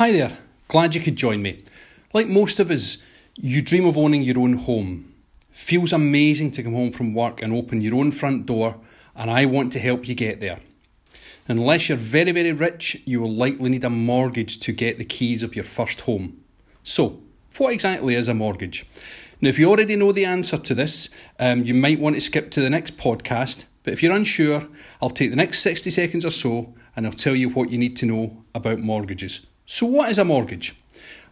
Hi there, glad you could join me. Like most of us, you dream of owning your own home. Feels amazing to come home from work and open your own front door, and I want to help you get there. Unless you're very, very rich, you will likely need a mortgage to get the keys of your first home. So, what exactly is a mortgage? Now, if you already know the answer to this, um, you might want to skip to the next podcast. But if you're unsure, I'll take the next 60 seconds or so and I'll tell you what you need to know about mortgages. So, what is a mortgage?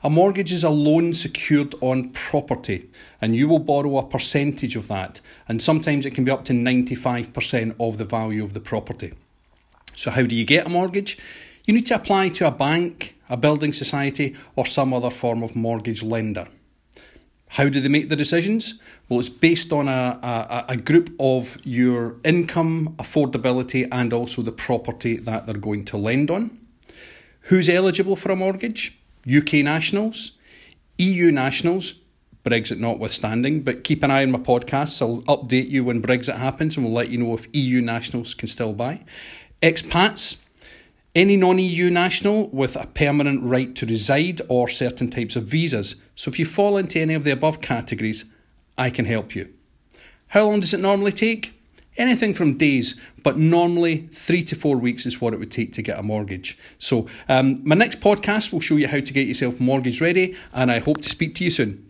A mortgage is a loan secured on property, and you will borrow a percentage of that, and sometimes it can be up to 95% of the value of the property. So, how do you get a mortgage? You need to apply to a bank, a building society, or some other form of mortgage lender. How do they make the decisions? Well, it's based on a, a, a, group of your income, affordability, and also the property that they're going to lend on. Who's eligible for a mortgage? UK nationals, EU nationals, Brexit notwithstanding, but keep an eye on my podcasts. I'll update you when Brexit happens and we'll let you know if EU nationals can still buy. Expats, any non EU national with a permanent right to reside or certain types of visas. So if you fall into any of the above categories, I can help you. How long does it normally take? Anything from days, but normally three to four weeks is what it would take to get a mortgage. So, um, my next podcast will show you how to get yourself mortgage ready, and I hope to speak to you soon.